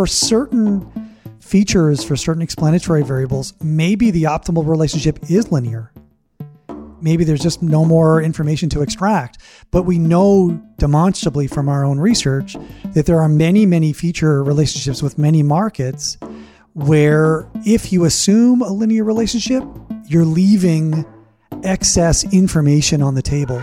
for certain features, for certain explanatory variables, maybe the optimal relationship is linear. Maybe there's just no more information to extract. But we know demonstrably from our own research that there are many, many feature relationships with many markets where if you assume a linear relationship, you're leaving excess information on the table.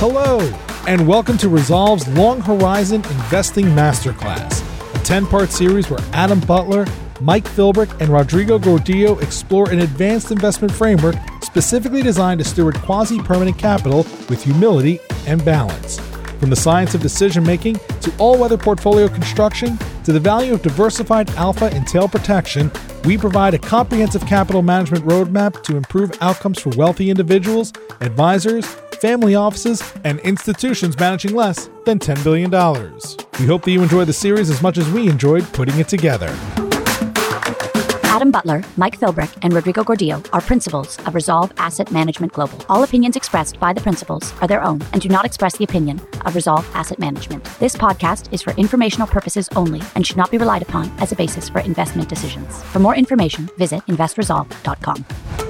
Hello, and welcome to Resolve's Long Horizon Investing Masterclass, a 10 part series where Adam Butler, Mike Philbrick, and Rodrigo Gordillo explore an advanced investment framework specifically designed to steward quasi permanent capital with humility and balance. From the science of decision making to all weather portfolio construction to the value of diversified alpha and tail protection, we provide a comprehensive capital management roadmap to improve outcomes for wealthy individuals, advisors, family offices, and institutions managing less than $10 billion. We hope that you enjoy the series as much as we enjoyed putting it together. Adam Butler, Mike Philbrick, and Rodrigo Gordillo are principals of Resolve Asset Management Global. All opinions expressed by the principals are their own and do not express the opinion of Resolve Asset Management. This podcast is for informational purposes only and should not be relied upon as a basis for investment decisions. For more information, visit investresolve.com.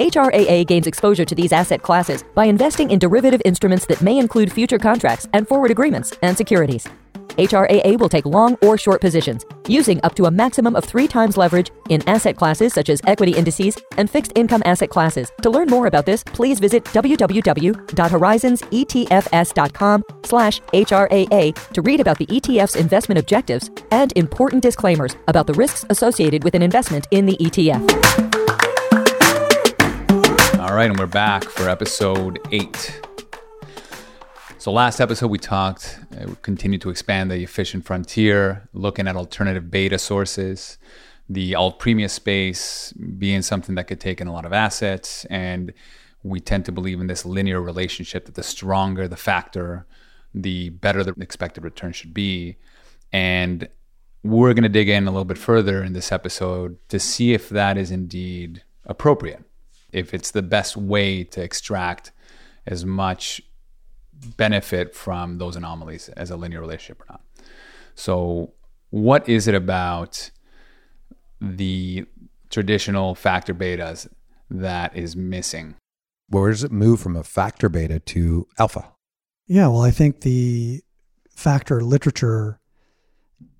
HRAA gains exposure to these asset classes by investing in derivative instruments that may include future contracts and forward agreements and securities. HRAA will take long or short positions, using up to a maximum of three times leverage in asset classes such as equity indices and fixed income asset classes. To learn more about this, please visit www.horizonsetfs.com slash HRAA to read about the ETF's investment objectives and important disclaimers about the risks associated with an investment in the ETF. All right, and we're back for episode eight. So, last episode we talked, uh, we continued to expand the efficient frontier, looking at alternative beta sources, the alt premia space being something that could take in a lot of assets. And we tend to believe in this linear relationship that the stronger the factor, the better the expected return should be. And we're going to dig in a little bit further in this episode to see if that is indeed appropriate, if it's the best way to extract as much benefit from those anomalies as a linear relationship or not. So, what is it about the traditional factor betas that is missing? Where does it move from a factor beta to alpha? Yeah, well, I think the factor literature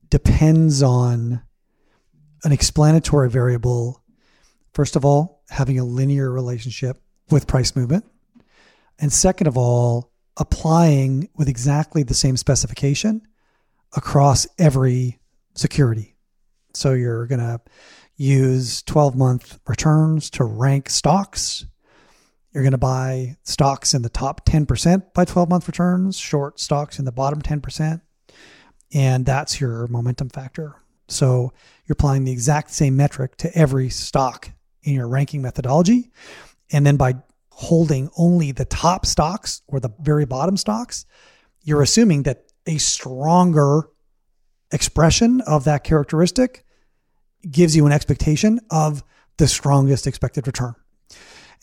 depends on an explanatory variable. First of all, having a linear relationship with price movement. And second of all, applying with exactly the same specification across every security. So you're going to use 12 month returns to rank stocks. You're going to buy stocks in the top 10% by 12 month returns, short stocks in the bottom 10%. And that's your momentum factor. So you're applying the exact same metric to every stock in your ranking methodology. And then by holding only the top stocks or the very bottom stocks, you're assuming that a stronger expression of that characteristic gives you an expectation of the strongest expected return.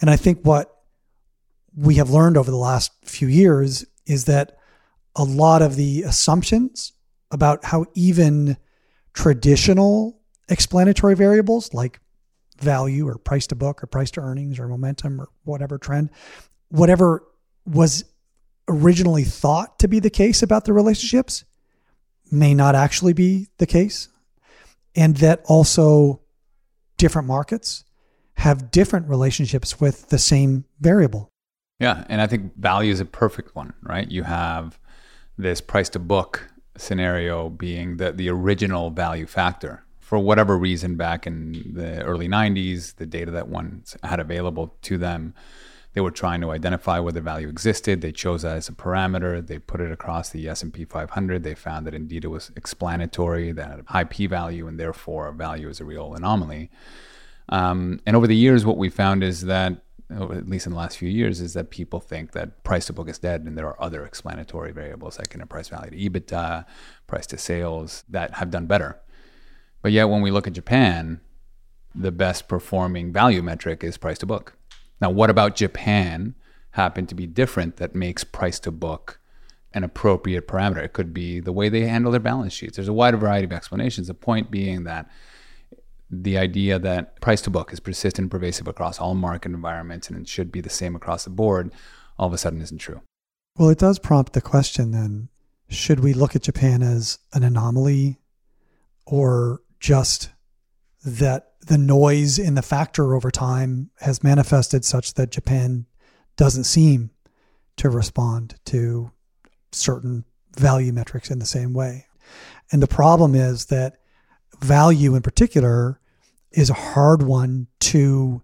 And I think what we have learned over the last few years is that a lot of the assumptions about how even traditional explanatory variables like value or price to book or price to earnings or momentum or whatever trend, whatever was originally thought to be the case about the relationships may not actually be the case. And that also different markets have different relationships with the same variable. Yeah. And I think value is a perfect one, right? You have this price to book scenario being the, the original value factor for whatever reason back in the early 90s, the data that one had available to them, they were trying to identify whether value existed. They chose that as a parameter. They put it across the S&P 500. They found that indeed it was explanatory, that had a high p-value, and therefore value is a real anomaly. Um, and over the years, what we found is that, at least in the last few years, is that people think that price to book is dead, and there are other explanatory variables like enterprise value to EBITDA, price to sales that have done better. But yet, when we look at Japan, the best performing value metric is price to book. Now, what about Japan happen to be different that makes price to book an appropriate parameter? It could be the way they handle their balance sheets. There's a wide variety of explanations. The point being that the idea that price to book is persistent and pervasive across all market environments and it should be the same across the board all of a sudden isn't true. Well, it does prompt the question then should we look at Japan as an anomaly or just that the noise in the factor over time has manifested such that Japan doesn't seem to respond to certain value metrics in the same way. And the problem is that value in particular is a hard one to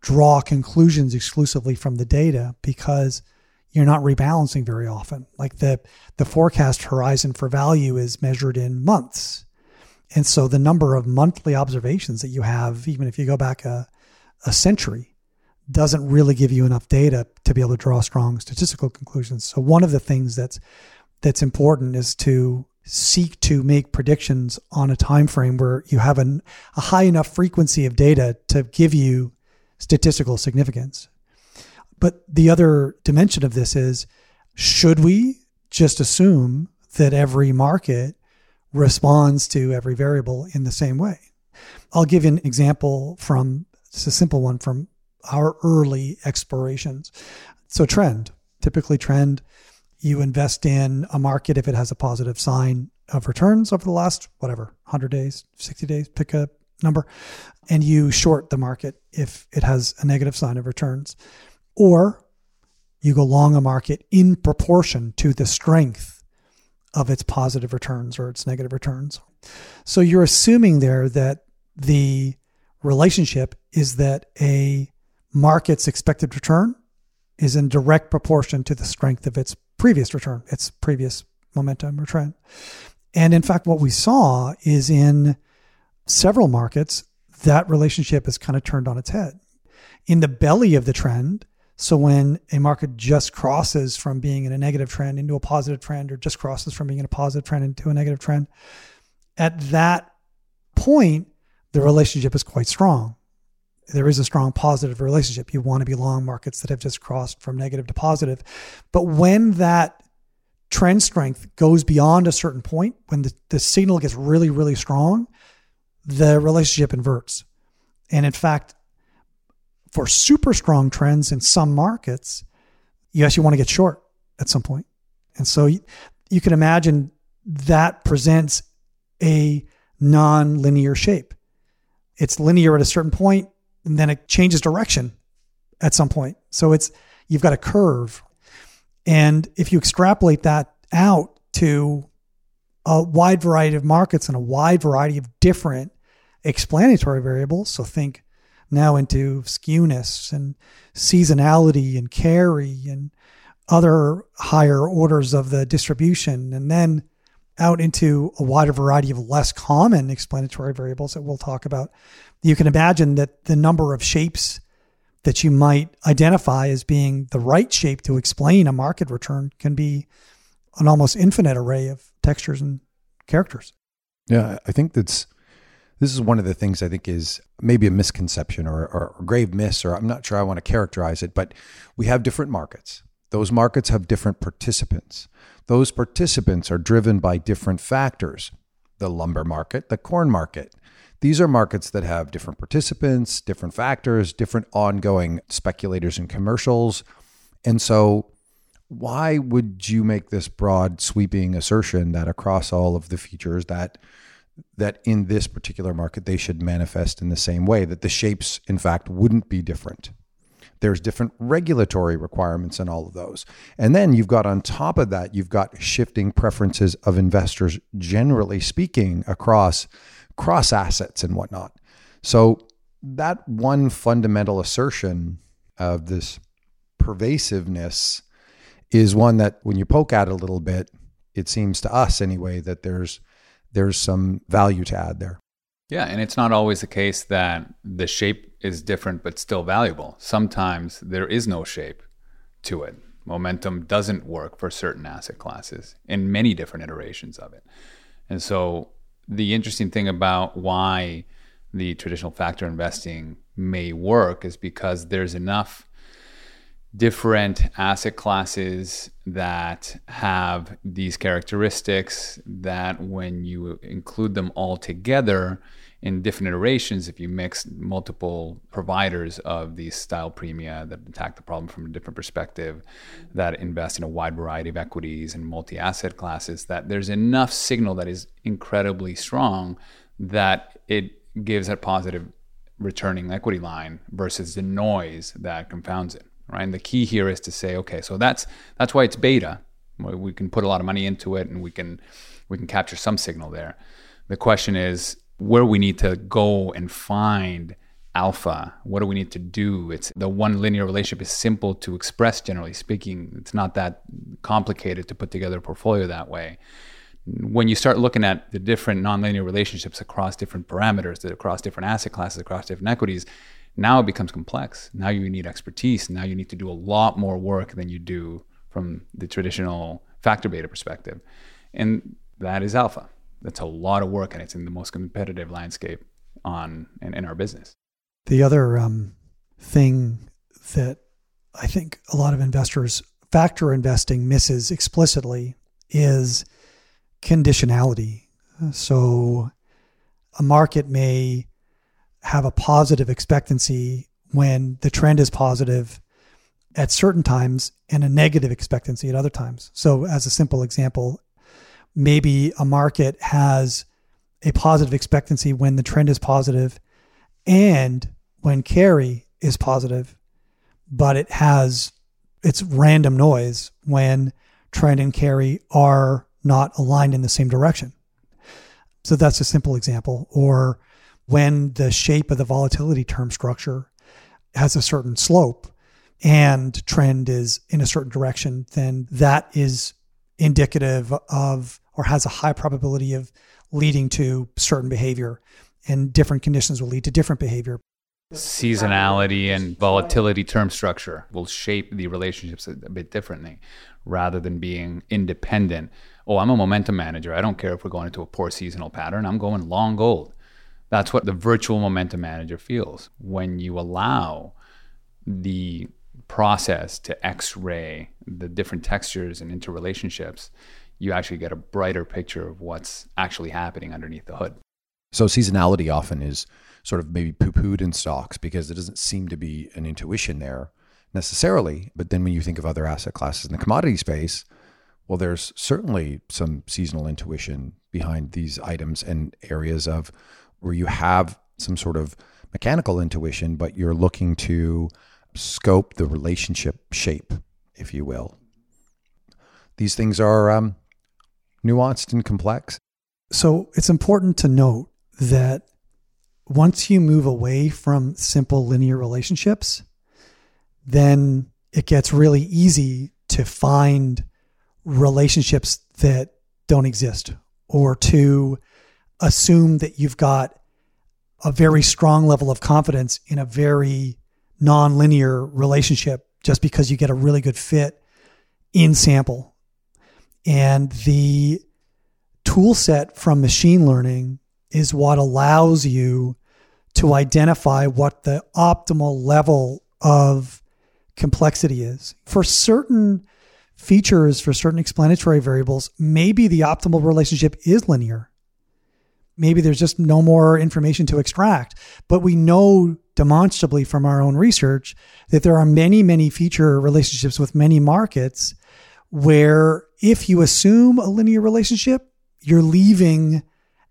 draw conclusions exclusively from the data because you're not rebalancing very often. Like the the forecast horizon for value is measured in months. And so the number of monthly observations that you have, even if you go back a, a century, doesn't really give you enough data to be able to draw strong statistical conclusions. So one of the things that's that's important is to seek to make predictions on a time frame where you have an, a high enough frequency of data to give you statistical significance. But the other dimension of this is should we just assume that every market responds to every variable in the same way. I'll give you an example from it's a simple one from our early explorations. So trend, typically trend, you invest in a market if it has a positive sign of returns over the last whatever 100 days, 60 days, pick a number, and you short the market if it has a negative sign of returns. Or you go long a market in proportion to the strength of its positive returns or its negative returns. So you're assuming there that the relationship is that a market's expected return is in direct proportion to the strength of its previous return, its previous momentum or trend. And in fact, what we saw is in several markets, that relationship is kind of turned on its head. In the belly of the trend, so when a market just crosses from being in a negative trend into a positive trend, or just crosses from being in a positive trend into a negative trend, at that point, the relationship is quite strong. There is a strong positive relationship. You want to be long markets that have just crossed from negative to positive. But when that trend strength goes beyond a certain point, when the, the signal gets really, really strong, the relationship inverts. And in fact, for super strong trends in some markets, you actually want to get short at some point. And so you, you can imagine that presents a non-linear shape. It's linear at a certain point and then it changes direction at some point. So it's you've got a curve. And if you extrapolate that out to a wide variety of markets and a wide variety of different explanatory variables, so think now into skewness and seasonality and carry and other higher orders of the distribution, and then out into a wider variety of less common explanatory variables that we'll talk about. You can imagine that the number of shapes that you might identify as being the right shape to explain a market return can be an almost infinite array of textures and characters. Yeah, I think that's this is one of the things I think is maybe a misconception or, or, or grave miss, or I'm not sure I want to characterize it, but we have different markets. Those markets have different participants. Those participants are driven by different factors the lumber market, the corn market. These are markets that have different participants, different factors, different ongoing speculators and commercials. And so, why would you make this broad, sweeping assertion that across all of the features that that in this particular market they should manifest in the same way that the shapes in fact wouldn't be different. There's different regulatory requirements in all of those. And then you've got on top of that you've got shifting preferences of investors generally speaking across cross assets and whatnot. So that one fundamental assertion of this pervasiveness is one that when you poke at it a little bit, it seems to us anyway that there's there's some value to add there. Yeah, and it's not always the case that the shape is different but still valuable. Sometimes there is no shape to it. Momentum doesn't work for certain asset classes in many different iterations of it. And so the interesting thing about why the traditional factor investing may work is because there's enough different asset classes that have these characteristics that when you include them all together in different iterations, if you mix multiple providers of these style premia that attack the problem from a different perspective, that invest in a wide variety of equities and multi asset classes, that there's enough signal that is incredibly strong that it gives a positive returning equity line versus the noise that confounds it right? And the key here is to say, okay, so that's that's why it's beta. We can put a lot of money into it, and we can we can capture some signal there. The question is where we need to go and find alpha. What do we need to do? It's the one linear relationship is simple to express. Generally speaking, it's not that complicated to put together a portfolio that way. When you start looking at the different nonlinear relationships across different parameters, across different asset classes, across different equities, now it becomes complex. Now you need expertise. Now you need to do a lot more work than you do from the traditional factor beta perspective. And that is alpha. That's a lot of work and it's in the most competitive landscape on in, in our business. The other um, thing that I think a lot of investors factor investing misses explicitly is conditionality. So a market may have a positive expectancy when the trend is positive at certain times and a negative expectancy at other times. So, as a simple example, maybe a market has a positive expectancy when the trend is positive and when carry is positive, but it has it's random noise when trend and carry are not aligned in the same direction. So that's a simple example. Or when the shape of the volatility term structure has a certain slope and trend is in a certain direction, then that is indicative of or has a high probability of leading to certain behavior. And different conditions will lead to different behavior. Seasonality and volatility term structure will shape the relationships a bit differently rather than being independent. Oh, I'm a momentum manager. I don't care if we're going into a poor seasonal pattern. I'm going long gold. That's what the virtual momentum manager feels. When you allow the process to x-ray the different textures and interrelationships you actually get a brighter picture of what's actually happening underneath the hood. So seasonality often is sort of maybe poo-pooed in stocks because there doesn't seem to be an intuition there necessarily. But then when you think of other asset classes in the commodity space well there's certainly some seasonal intuition behind these items and areas of where you have some sort of mechanical intuition, but you're looking to scope the relationship shape, if you will. These things are um, nuanced and complex. So it's important to note that once you move away from simple linear relationships, then it gets really easy to find relationships that don't exist or to assume that you've got a very strong level of confidence in a very nonlinear relationship just because you get a really good fit in sample. And the tool set from machine learning is what allows you to identify what the optimal level of complexity is. For certain features, for certain explanatory variables, maybe the optimal relationship is linear maybe there's just no more information to extract. But we know demonstrably from our own research that there are many, many feature relationships with many markets where if you assume a linear relationship, you're leaving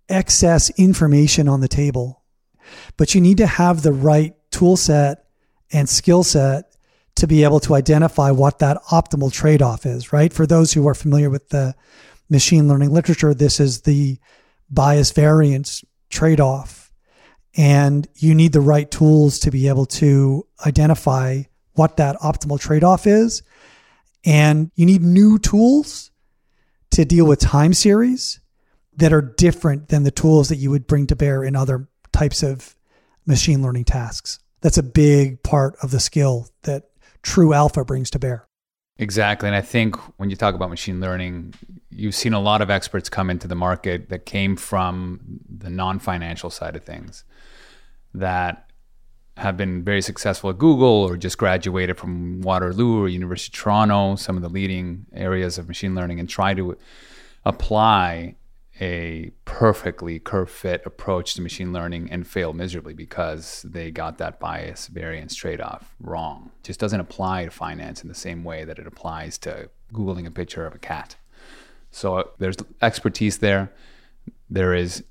excess information on the table. But you need to have the right tool set and skill set to be able to identify what that optimal trade off is, right? For those who are familiar with the machine learning literature, this is the bias variance trade off. And you need the right tools to be able to identify what that optimal trade off is. And you need new tools to deal with time series that are different than the tools that you would bring to bear in other types of machine learning tasks. That's a big part of the skill that true alpha brings to bear. Exactly. And I think when you talk about machine learning, you've seen a lot of experts come into the market that came from the non financial side of things that have been very successful at Google or just graduated from Waterloo or University of Toronto, some of the leading areas of machine learning, and try to apply a perfectly curve fit approach to machine learning and fail miserably because they got that bias variance trade off wrong. It just doesn't apply to finance in the same way that it applies to Googling a picture of a cat. So uh, there's expertise there. There is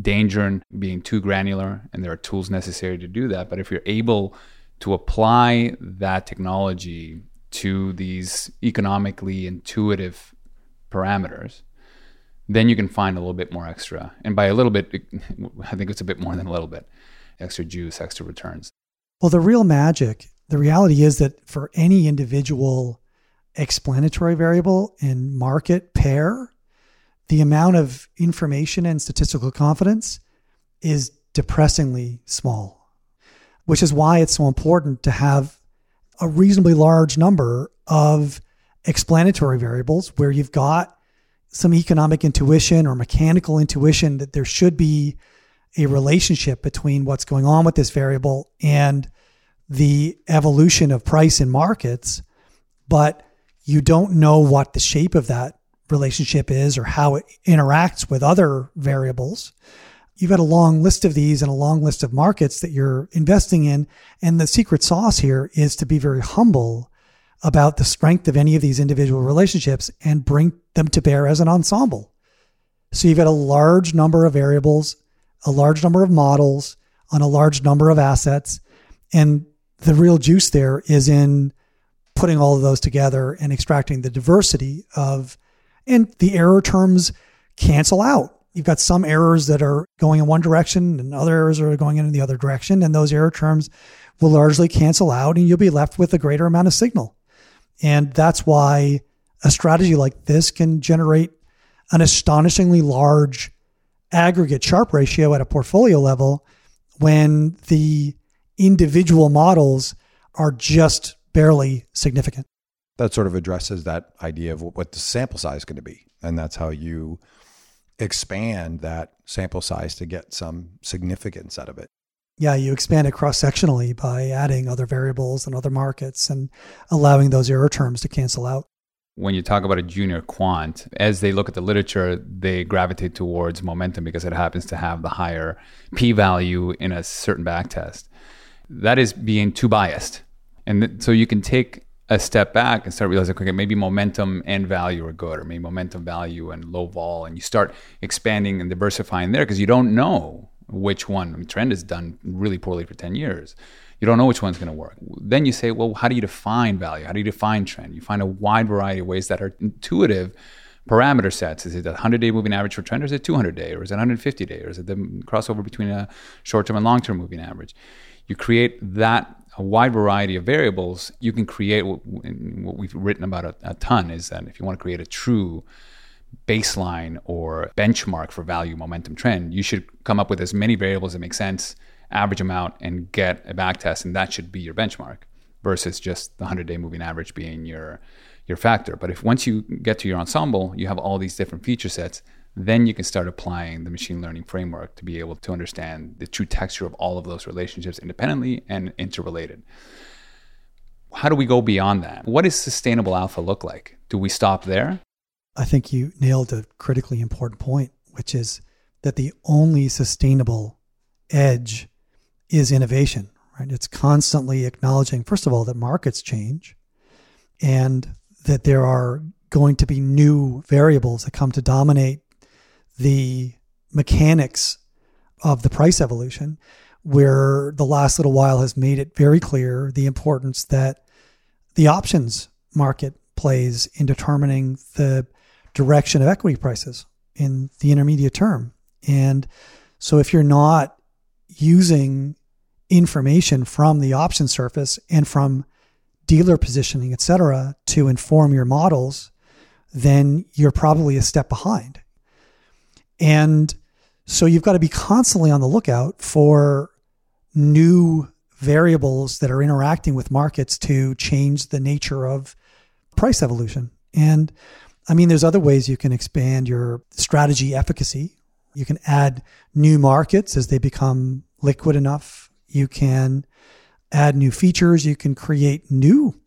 danger in being too granular, and there are tools necessary to do that. But if you're able to apply that technology to these economically intuitive parameters, then you can find a little bit more extra. And by a little bit, I think it's a bit more than a little bit extra juice, extra returns. Well, the real magic, the reality is that for any individual explanatory variable in market pair, the amount of information and statistical confidence is depressingly small, which is why it's so important to have a reasonably large number of explanatory variables where you've got some economic intuition or mechanical intuition that there should be a relationship between what's going on with this variable and the evolution of price in markets, but you don't know what the shape of that relationship is or how it interacts with other variables. You've got a long list of these and a long list of markets that you're investing in. And the secret sauce here is to be very humble about the strength of any of these individual relationships and bring them to bear as an ensemble. So you've got a large number of variables, a large number of models on a large number of assets. And the real juice there is in putting all of those together and extracting the diversity of, and the error terms cancel out. You've got some errors that are going in one direction and other errors are going in the other direction. And those error terms will largely cancel out and you'll be left with a greater amount of signal. And that's why a strategy like this can generate an astonishingly large aggregate Sharpe ratio at a portfolio level when the individual models are just barely significant. That sort of addresses that idea of what the sample size is going to be. And that's how you expand that sample size to get some significance out of it yeah, you expand it cross sectionally by adding other variables and other markets and allowing those error terms to cancel out. When you talk about a junior quant, as they look at the literature, they gravitate towards momentum because it happens to have the higher p value in a certain backtest. That is being too biased. And th- so you can take a step back and start realizing, okay, maybe momentum and value are good, or maybe momentum, value, and low vol, and you start expanding and diversifying there because you don't know which one. I mean, trend has done really poorly for 10 years. You don't know which one's going to work. Then you say, well, how do you define value? How do you define trend? You find a wide variety of ways that are intuitive parameter sets. Is it a 100 day moving average for trend, or is it 200 day, or is it 150 day, or is it the crossover between a short term and long term moving average? You create that a wide variety of variables. You can create what, what we've written about a, a ton is that if you want to create a true baseline or benchmark for value momentum trend, you should come up with as many variables that make sense, average amount, and get a back test, and that should be your benchmark versus just the 100 day moving average being your your factor. But if once you get to your ensemble, you have all these different feature sets, then you can start applying the machine learning framework to be able to understand the true texture of all of those relationships independently and interrelated. How do we go beyond that? What does sustainable alpha look like? Do we stop there? I think you nailed a critically important point, which is that the only sustainable edge is innovation, right? It's constantly acknowledging, first of all, that markets change and that there are going to be new variables that come to dominate the mechanics of the price evolution, where the last little while has made it very clear the importance that the options market plays in determining the direction of equity prices in the intermediate term. And so if you're not using information from the option surface and from dealer positioning, et cetera, to inform your models, then you're probably a step behind. And so you've got to be constantly on the lookout for new variables that are interacting with markets to change the nature of price evolution. And I mean, there's other ways you can expand your strategy efficacy. You can add new markets as they become liquid enough. You can add new features. You can create new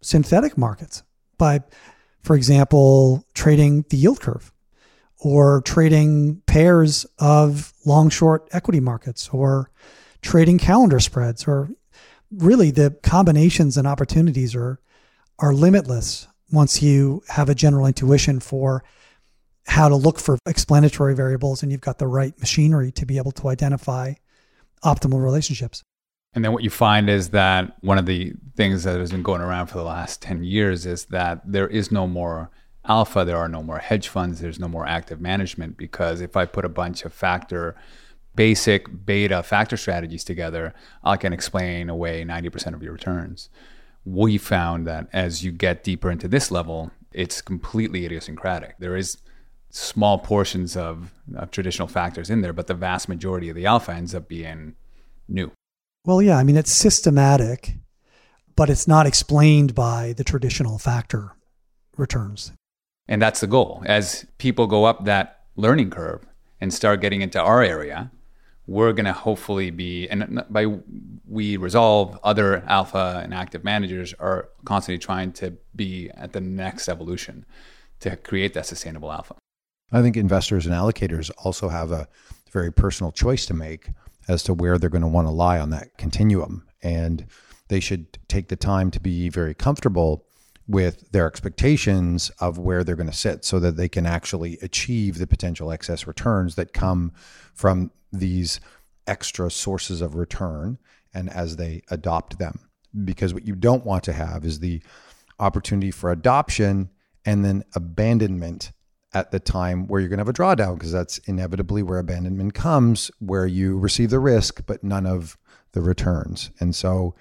synthetic markets by, for example, trading the yield curve or trading pairs of long short equity markets or trading calendar spreads or really the combinations and opportunities are are limitless once you have a general intuition for how to look for explanatory variables and you've got the right machinery to be able to identify optimal relationships. And then what you find is that one of the things that has been going around for the last 10 years is that there is no more alpha, there are no more hedge funds, there's no more active management because if I put a bunch of factor basic beta factor strategies together, I can explain away 90% of your returns. We found that as you get deeper into this level, it's completely idiosyncratic. There is small portions of, of traditional factors in there, but the vast majority of the alpha ends up being new. Well, yeah, I mean, it's systematic, but it's not explained by the traditional factor returns. And that's the goal. As people go up that learning curve and start getting into our area, we're going to hopefully be, and by we resolve, other alpha and active managers are constantly trying to be at the next evolution to create that sustainable alpha. I think investors and allocators also have a very personal choice to make as to where they're going to want to lie on that continuum. And they should take the time to be very comfortable with their expectations of where they're going to sit so that they can actually achieve the potential excess returns that come from these extra sources of return and as they adopt them. Because what you don't want to have is the opportunity for adoption and then abandonment at the time where you're going to have a drawdown, because that's inevitably where abandonment comes, where you receive the risk, but none of the returns. And so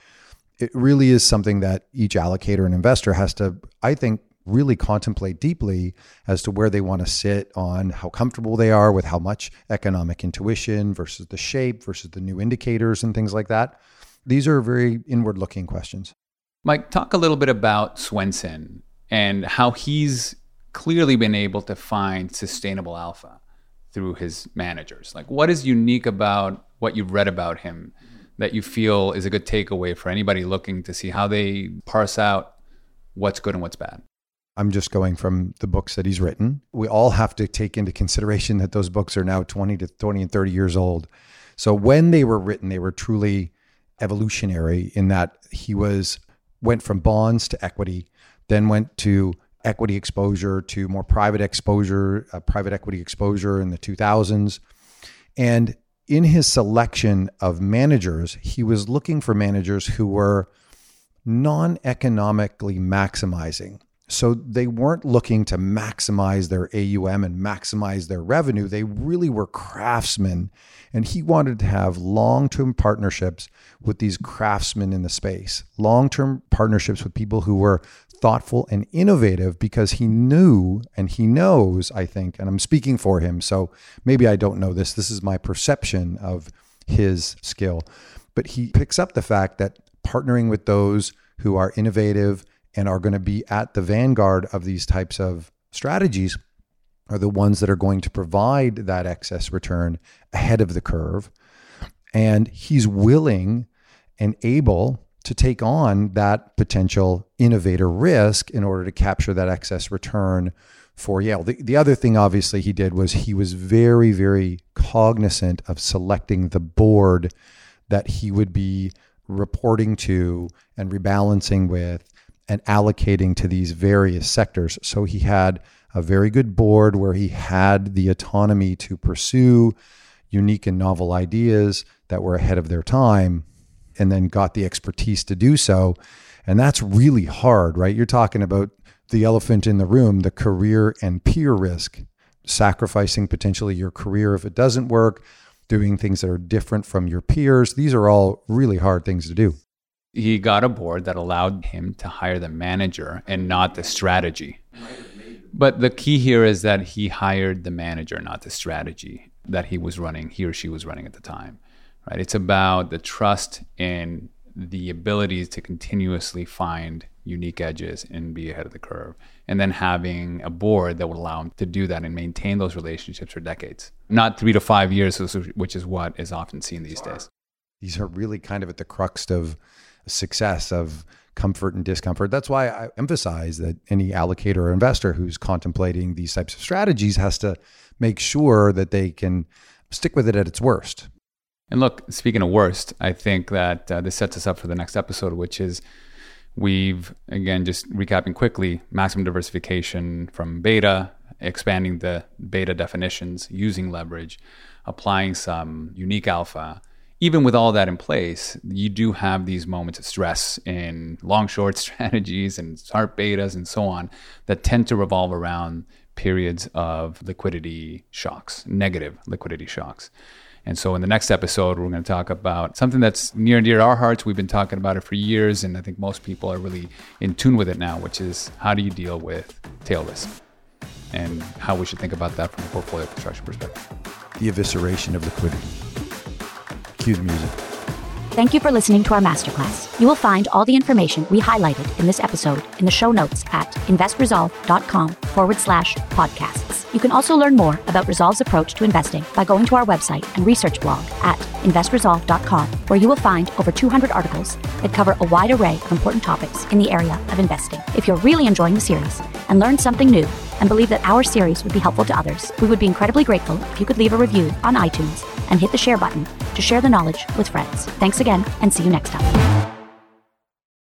it really is something that each allocator and investor has to, I think, really contemplate deeply as to where they want to sit on how comfortable they are with how much economic intuition versus the shape versus the new indicators and things like that. These are very inward looking questions. Mike, talk a little bit about Swensen and how he's clearly been able to find sustainable alpha through his managers. Like, what is unique about what you've read about him that you feel is a good takeaway for anybody looking to see how they parse out what's good and what's bad? I'm just going from the books that he's written. We all have to take into consideration that those books are now 20 to 20 and 30 years old. So when they were written, they were truly evolutionary in that he was went from bonds to equity, then went to equity exposure to more private exposure, uh, private equity exposure in the 2000s. And in his selection of managers, he was looking for managers who were non economically maximizing. So they weren't looking to maximize their AUM and maximize their revenue. They really were craftsmen. And he wanted to have long term partnerships with these craftsmen in the space, long term partnerships with people who were thoughtful and innovative because he knew and he knows, I think, and I'm speaking for him. So maybe I don't know this. This is my perception of his skill. But he picks up the fact that partnering with those who are innovative, and are going to be at the vanguard of these types of strategies are the ones that are going to provide that excess return ahead of the curve. And he's willing and able to take on that potential innovator risk in order to capture that excess return for Yale. The, the other thing, obviously, he did was he was very, very cognizant of selecting the board that he would be reporting to and rebalancing with and allocating to these various sectors. So he had a very good board where he had the autonomy to pursue unique and novel ideas that were ahead of their time and then got the expertise to do so. And that's really hard, right? You're talking about the elephant in the room, the career and peer risk, sacrificing potentially your career if it doesn't work, doing things that are different from your peers. These are all really hard things to do. He got a board that allowed him to hire the manager and not the strategy. But the key here is that he hired the manager, not the strategy that he was running, he or she was running at the time. Right? It's about the trust and the ability to continuously find unique edges and be ahead of the curve. And then having a board that would allow them to do that and maintain those relationships for decades, not three to five years, which is what is often seen these days. These are really kind of at the crux of success of comfort and discomfort. That's why I emphasize that any allocator or investor who's contemplating these types of strategies has to make sure that they can stick with it at its worst. And look, speaking of worst, I think that uh, this sets us up for the next episode, which is we've, again, just recapping quickly, maximum diversification from beta, expanding the beta definitions, using leverage, applying some unique alpha even with all that in place, you do have these moments of stress in long short strategies and sharp betas and so on that tend to revolve around periods of liquidity shocks, negative liquidity shocks. And so, in the next episode, we're going to talk about something that's near and dear to our hearts. We've been talking about it for years, and I think most people are really in tune with it now, which is how do you deal with tail risk and how we should think about that from a portfolio construction perspective. The evisceration of liquidity. Cue the music. Thank you for listening to our masterclass. You will find all the information we highlighted in this episode in the show notes at investresolve.com forward slash podcasts. You can also learn more about Resolve's approach to investing by going to our website and research blog at investresolve.com, where you will find over 200 articles that cover a wide array of important topics in the area of investing. If you're really enjoying the series and learned something new and believe that our series would be helpful to others, we would be incredibly grateful if you could leave a review on iTunes and hit the share button to share the knowledge with friends. Thanks again and see you next time.